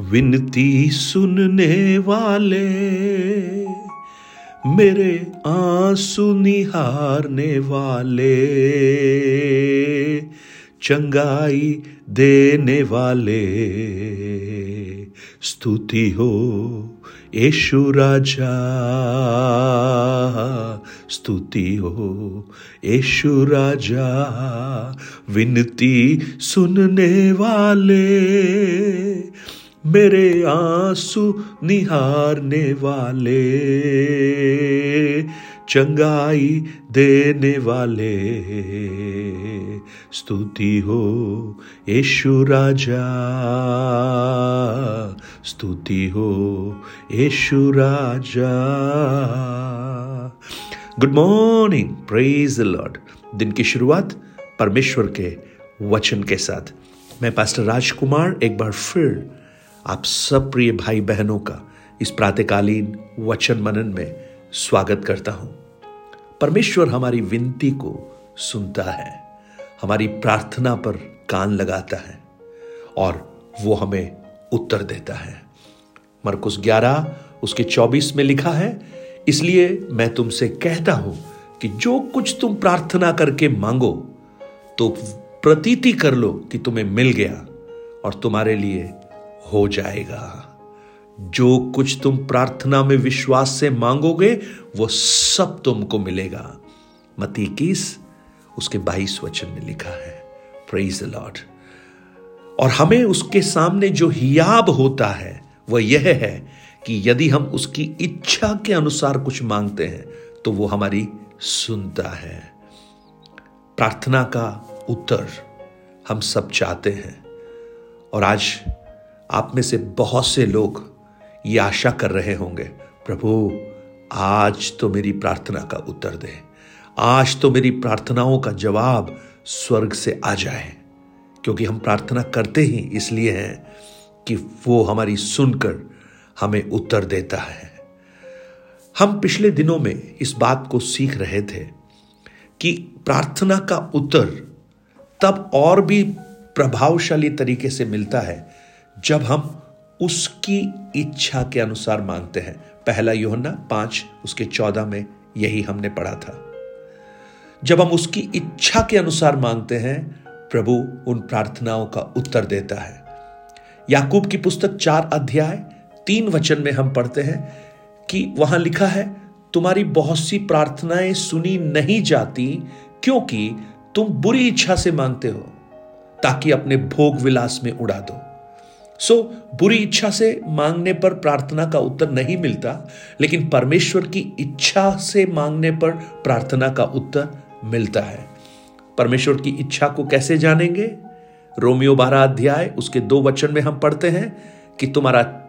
विनती सुनने वाले, मेरे आँसू निहारने वाले, चंगाई देने वाले। स्तुति हो यशु राजा, स्तुति हो यशु राजा, विनती सुनने वाले। मेरे आँसू निहारने वाले, चंगाई देने वाले। स्तुति हो यशु राजा, स्तुति हो यशु राजा। गुड मॉर्निंग प्रेज लॉर्ड दिन की शुरुआत परमेश्वर के वचन के साथ। मैं पास्टर राजकुमार एक बार फिर आप सब प्रिय भाई बहनों का इस प्रातकालीन वचन मनन में स्वागत करता हूँ। परमेश्वर हमारी विनती को सुनता है, हमारी प्रार्थना पर कान लगाता है और वो हमें उत्तर देता है। मरकुस 11 उसके 24 में लिखा है, इसलिए मैं तुमसे कहता हूँ कि जो कुछ तुम प्रार्थना करके मांगो तो प्रतीति कर लो कि तुम्हें मिल गया और तुम्हारे लिए हो जाएगा। जो कुछ तुम प्रार्थना में विश्वास से मांगोगे, वो सब तुमको मिलेगा। मती इक्कीस उसके बाईस वचन में लिखा है प्रेज लॉर्ड और हमें उसके सामने जो हियाब होता है, वह यह है कि यदि हम उसकी इच्छा के अनुसार कुछ मांगते हैं तो वो हमारी सुनता है। प्रार्थना का उत्तर हम सब चाहते हैं। और आज आप में से बहुत से लोग ये आशा कर रहे होंगे, प्रभु, आज तो मेरी प्रार्थना का उत्तर दे। आज तो मेरी प्रार्थनाओं का जवाब स्वर्ग से आ जाए। क्योंकि हम प्रार्थना करते ही इसलिए हैं कि वो हमारी सुनकर हमें उत्तर देता है। हम पिछले दिनों में इस बात को सीख रहे थे कि प्रार्थना का उत्तर तब और भी प्रभावशाली तरीके से मिलता है जब हम उसकी इच्छा के अनुसार मांगते हैं। पहला योहन्ना पाँच, उसके चौदह में यही हमने पढ़ा था। जब हम उसकी इच्छा के अनुसार मांगते हैं, प्रभु उन प्रार्थनाओं का उत्तर देता है। याकूब की पुस्तक चार अध्याय, तीन वचन में हम पढ़ते हैं कि वहाँ लिखा है, तुम्हारी बहुत सी प्रार्थनाएँ सुनी नहीं जाती, क्योंकि तुम बुरी इच्छा से मांगते हो, ताकि अपने भोग विलास में उड़ा दो। सो so, बुरी इच्छा से मांगने पर प्रार्थना का उत्तर नहीं मिलता लेकिन परमेश्वर की इच्छा से मांगने पर प्रार्थना का उत्तर मिलता है। परमेश्वर की इच्छा को कैसे जानेंगे? रोमियो बारह अध्याय उसके दो वचन में हम पढ़ते हैं कि तुम्हारा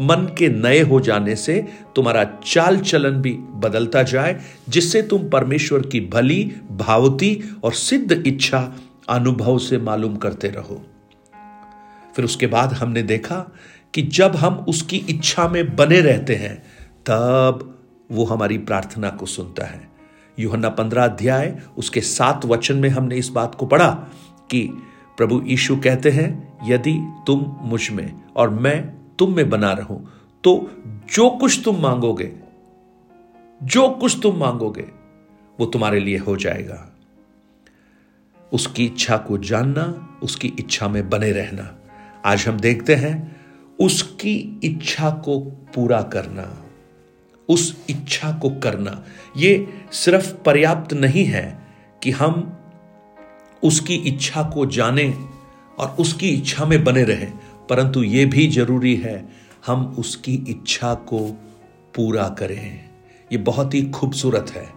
मन के नए हो जाने से तुम्हारा चाल चलन भी बदलता जाए जिससे तुम परमेश्वर की भली भावती और सिद्ध इच्छा अनुभव से मालूम करते रहो। फिर उसके बाद हमने देखा कि जब हम उसकी इच्छा में बने रहते हैं, तब वो हमारी प्रार्थना को सुनता है। युहन्ना पंद्रह अध्याय, उसके सात वचन में हमने इस बात को पढ़ा कि प्रभु यीशु कहते हैं, यदि तुम मुझमें और मैं तुम में बना रहूँ तो जो कुछ तुम मांगोगे, जो कुछ तुम मांगोगे, वो तुम्हारे लिए हो जाएगा। उसकी इच्छा को जानना, उसकी इच्छा में बने रहना। आज हम देखते हैं उसकी इच्छा को पूरा करना। उस इच्छा को करना। ये सिर्फ़ पर्याप्त नहीं है कि हम उसकी इच्छा को जाने और उसकी इच्छा में बने रहें, परंतु ये भी ज़रूरी है हम उसकी इच्छा को पूरा करें। ये बहुत ही खूबसूरत है,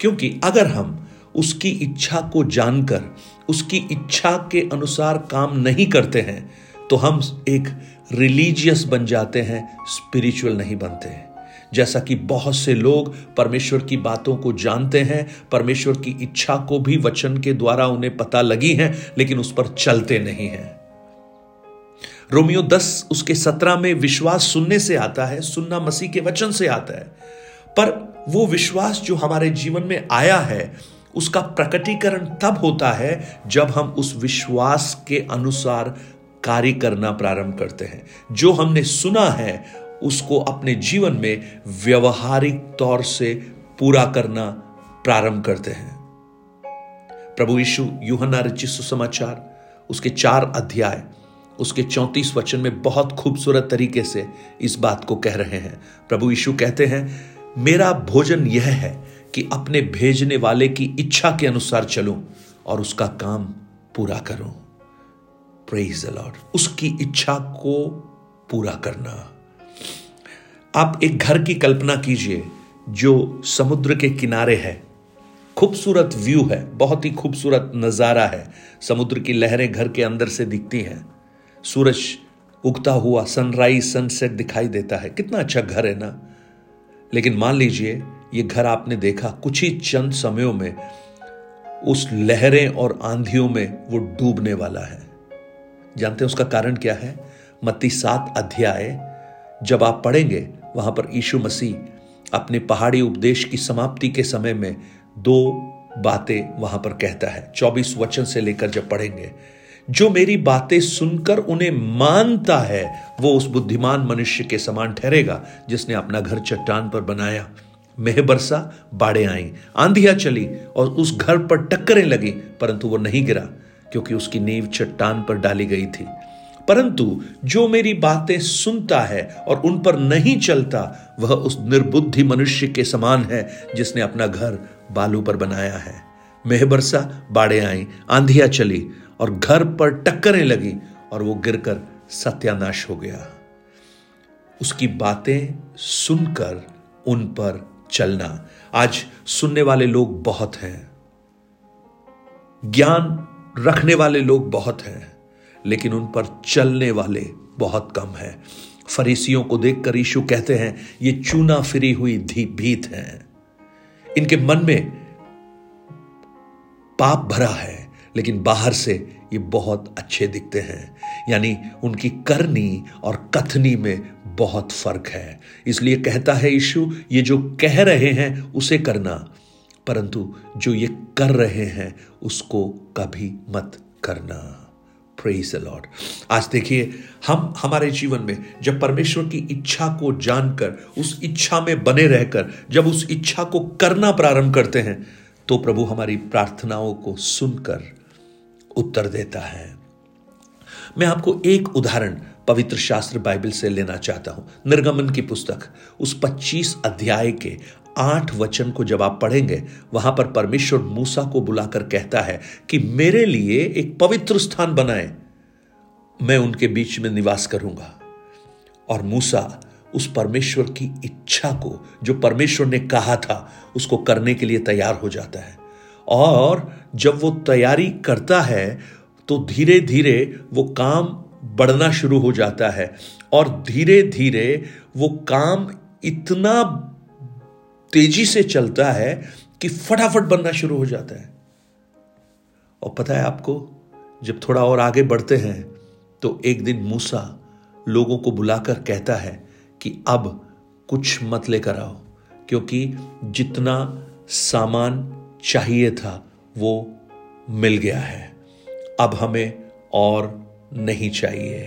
क्योंकि अगर हम उसकी इच्छा को जानकर, उसकी इच्छा के अनुसार काम नहीं करते हैं तो हम एक रिलीजियस बन जाते हैं स्पिरिचुअल नहीं बनते हैं। जैसा कि बहुत से लोग परमेश्वर की बातों को जानते हैं, परमेश्वर की इच्छा को भी वचन के द्वारा उन्हें पता लगी है, लेकिन उस पर चलते नहीं हैं। रोमियो दस उसके सत्रह में विश्वास सुनने से आता है, सुनना मसीह के वचन से आता है। पर वो विश्वास जो हमारे जीवन में आया है, उसका प्रकटीकरण तब होता है जब हम उस विश्वास के अनुसार कार्य करना प्रारंभ करते हैं। जो हमने सुना है, उसको अपने जीवन में व्यवहारिक तौर से पूरा करना प्रारंभ करते हैं। प्रभु यीशु यूहना रचित सुसमाचार, उसके चार अध्याय, उसके चौंतीस वचन में बहुत खूबसूरत तरीके से इस बात को कह रहे हैं। प्रभु यीशु कहते हैं, मेरा भोजन यह है कि अपने भेजने वाले की इच्छा के अनुसार चलूँ और उसका काम पूरा करूँ। प्रेज लॉर्ड उसकी इच्छा को पूरा करना। आप एक घर की कल्पना कीजिए, जो समुद्र के किनारे है। खूबसूरत व्यू है, बहुत ही खूबसूरत नज़ारा है। समुद्र की लहरें घर के अंदर से दिखती हैं। सूरज उगता हुआ सनराइज सनसेट दिखाई देता है। कितना अच्छा घर है ना। लेकिन मान लीजिए, ये घर आपने देखा, कुछ ही चंद समयों में उस लहरें और आंधियों में वो डूबने वाला है। जानते हैं उसका कारण क्या है? मत्ती सात अध्याय, जब आप पढ़ेंगे, वहाँ पर यीशु मसीह अपने पहाड़ी उपदेश की समाप्ति के समय में दो बातें वहाँ पर कहता है। चौबीस वचन से लेकर जब पढ़ेंगे, जो मेरी बातें सुनकर उन्हें मानता है, वो उस बुद्धिमान मनुष्य के समान ठहरेगा, जिसने अपना घर चट्टान पर बनाया। मेह बरसा बाढ़े आई, आंधिया चली और उस घर पर टक्करें लगी, परंतु वो नहीं गिरा। क्योंकि उसकी नींव चट्टान पर डाली गई थी। परंतु जो मेरी बातें सुनता है और उन पर नहीं चलता, वह उस निर्बुद्धि मनुष्य के समान है जिसने अपना घर बालू पर बनाया है। मेह बरसा बाढ़े आई, आंधिया चली और घर पर टक्करें लगी और वो गिरकर सत्यानाश हो गया। उसकी बातें सुनकर उन पर चलना। आज सुनने वाले लोग बहुत हैं। ज्ञान रखने वाले लोग बहुत हैं, लेकिन उन पर चलने वाले बहुत कम हैं। फरीसियों को देखकर यीशु कहते हैं, ये चूना फिरी हुई भीत हैं। इनके मन में पाप भरा है, लेकिन बाहर से ये बहुत अच्छे दिखते हैं। यानी उनकी करनी और कथनी में बहुत फ़र्क है। इसलिए कहता है यीशु, ये जो कह रहे हैं, उसे करना। परंतु जो ये कर रहे हैं, उसको कभी मत करना। प्रेज लॉर्ड आज देखिए, हम, हमारे जीवन में जब परमेश्वर की इच्छा को जानकर, उस इच्छा में बने रहकर, जब उस इच्छा को करना प्रारंभ करते हैं तो प्रभु हमारी प्रार्थनाओं को सुनकर उत्तर देता है। मैं आपको एक उदाहरण पवित्र शास्त्र बाइबल से लेना चाहता हूँ। निर्गमन की पुस्तक, उस 25 अध्याय के आठ वचन को जब आप पढ़ेंगे, वहाँ पर परमेश्वर मूसा को बुलाकर कहता है कि मेरे लिए एक पवित्र स्थान बनाए। मैं उनके बीच में निवास करूँगा। और मूसा उस परमेश्वर की इच्छा को, जो परमेश्वर ने कहा था, उसको करने के लिए तैयार हो जाता है। और जब वो तैयारी करता है तो धीरे धीरे वो काम बढ़ना शुरू हो जाता है। और धीरे धीरे वो काम इतना तेज़ी से चलता है कि फटाफट बनना शुरू हो जाता है। और पता है आपको, जब थोड़ा और आगे बढ़ते हैं तो एक दिन मूसा लोगों को बुलाकर कहता है कि अब कुछ मत लेकर आओ, क्योंकि जितना सामान चाहिए था, वो मिल गया है। अब हमें और नहीं चाहिए।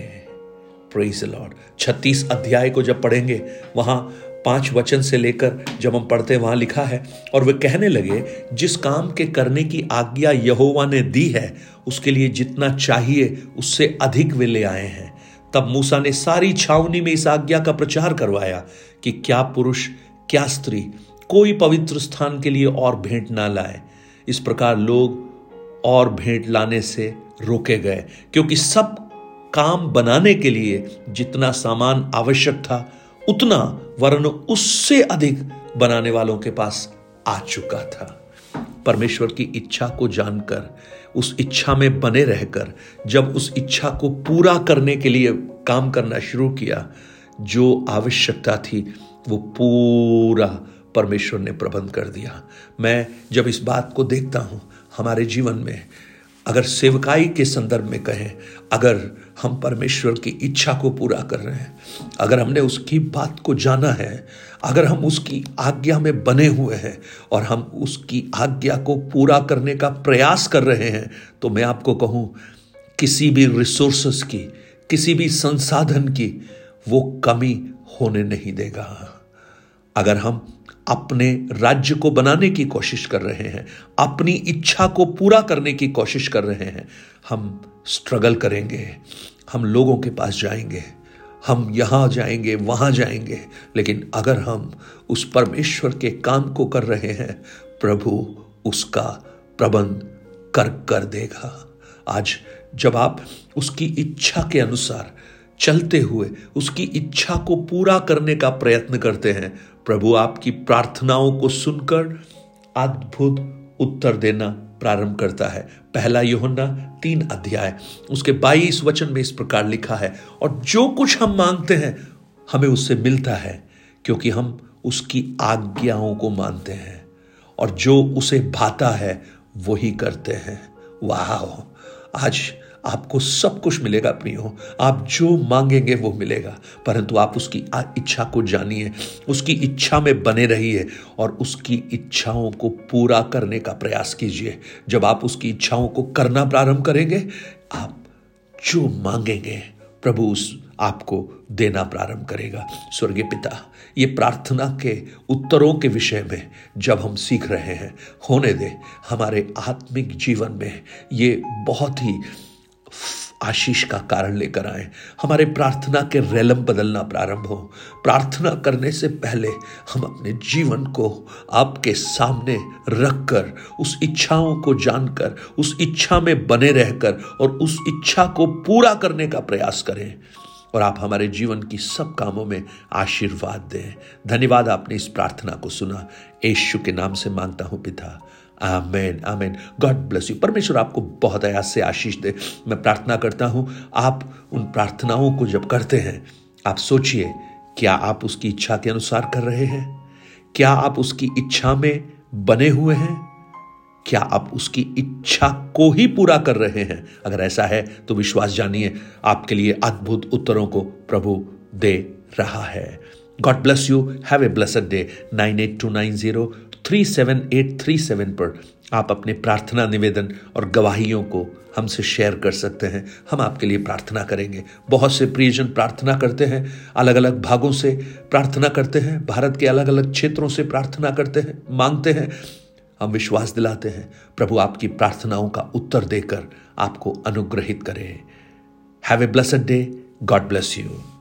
प्रेज लॉर्ड छत्तीस अध्याय को जब पढ़ेंगे, वहाँ पाँच वचन से लेकर जब हम पढ़ते वहाँ लिखा है, और वे कहने लगे, जिस काम के करने की आज्ञा यहोवा ने दी है, उसके लिए जितना चाहिए, उससे अधिक वे ले आए हैं। तब मूसा ने सारी छावनी में इस आज्ञा का प्रचार करवाया कि क्या पुरुष, क्या स्त्री कोई पवित्र स्थान के लिए और भेंट ना लाए। इस प्रकार लोग और भेंट लाने से रोके गए, क्योंकि सब काम बनाने के लिए जितना सामान आवश्यक था उतना वर्ण उससे अधिक बनाने वालों के पास आ चुका था। परमेश्वर की इच्छा को जानकर, उस इच्छा में बने रहकर, जब उस इच्छा को पूरा करने के लिए काम करना शुरू किया, जो आवश्यकता थी, वो पूरा परमेश्वर ने प्रबंध कर दिया। मैं जब इस बात को देखता हूँ, हमारे जीवन में अगर सेवकाई के संदर्भ में कहें, अगर हम परमेश्वर की इच्छा को पूरा कर रहे हैं, अगर हमने उसकी बात को जाना है, अगर हम उसकी आज्ञा में बने हुए हैं और हम उसकी आज्ञा को पूरा करने का प्रयास कर रहे हैं तो मैं आपको कहूँ, किसी भी रिसोर्सेस की, किसी भी संसाधन की वो कमी होने नहीं देगा। अगर हम अपने राज्य को बनाने की कोशिश कर रहे हैं, अपनी इच्छा को पूरा करने की कोशिश कर रहे हैं। हम स्ट्रगल करेंगे, हम लोगों के पास जाएँगे, हम यहाँ जाएँगे, वहाँ जाएँगे, लेकिन अगर हम उस परमेश्वर के काम को कर रहे हैं, प्रभु उसका प्रबंध कर कर देगा। आज जब आप उसकी इच्छा के अनुसार चलते हुए उसकी इच्छा को पूरा करने का प्रयत्न करते हैं। प्रभु, आपकी प्रार्थनाओं को सुनकर अद्भुत उत्तर देना प्रारंभ करता है। पहला योहन्ना तीन अध्याय। उसके बाईस वचन में इस प्रकार लिखा है, और जो कुछ हम मांगते हैं, हमें उससे मिलता है, क्योंकि हम उसकी आज्ञाओं को मानते हैं, और जो उसे भाता है, वही करते हैं। वाह! आज आपको सब कुछ मिलेगा प्रियो आप जो मांगेंगे वो मिलेगा। परंतु आप उसकी इच्छा को जानिए। उसकी इच्छा में बने रहिए और उसकी इच्छाओं को पूरा करने का प्रयास कीजिए। जब आप उसकी इच्छाओं को करना प्रारंभ करेंगे, आप जो मांगेंगे, प्रभु उस आपको देना प्रारंभ करेगा। स्वर्गीय पिता, ये प्रार्थना के उत्तरों के विषय में जब हम सीख रहे हैं, होने दे, हमारे आत्मिक जीवन में ये बहुत ही आशीष का कारण लेकर आए। हमारे प्रार्थना के रेलम बदलना प्रारंभ हो। प्रार्थना करने से पहले हम अपने जीवन को आपके सामने रखकर, उस इच्छाओं को जानकर, उस इच्छा में बने रहकर और उस इच्छा को पूरा करने का प्रयास करें और आप हमारे जीवन की सब कामों में आशीर्वाद दें। धन्यवाद आपने इस प्रार्थना को सुना। यशु के नाम से माँगता हूँ पिता आमेन आमेन। गॉड ब्लेस यू परमेश्वर आपको बहुत आयास से आशीष दे। मैं प्रार्थना करता हूँ, आप उन प्रार्थनाओं को जब करते हैं, आप सोचिए, क्या आप उसकी इच्छा के अनुसार कर रहे हैं? क्या आप उसकी इच्छा में बने हुए हैं? क्या आप उसकी इच्छा को ही पूरा कर रहे हैं? अगर ऐसा है तो विश्वास जानिए, आपके लिए अद्भुत उत्तरों को प्रभु दे रहा है। God bless you have a blessed day nine eight two nine zero. Three seven eight three seven पर आप अपने प्रार्थना निवेदन और गवाहियों को हमसे शेयर कर सकते हैं। हम आपके लिए प्रार्थना करेंगे। बहुत से प्रियजन प्रार्थना करते हैं। अलग अलग भागों से प्रार्थना करते हैं। भारत के अलग अलग क्षेत्रों से प्रार्थना करते हैं, मांगते हैं। हम विश्वास दिलाते हैं। प्रभु आपकी प्रार्थनाओं का उत्तर देकर आपको अनुग्रहित करें। Have a blessed day God bless you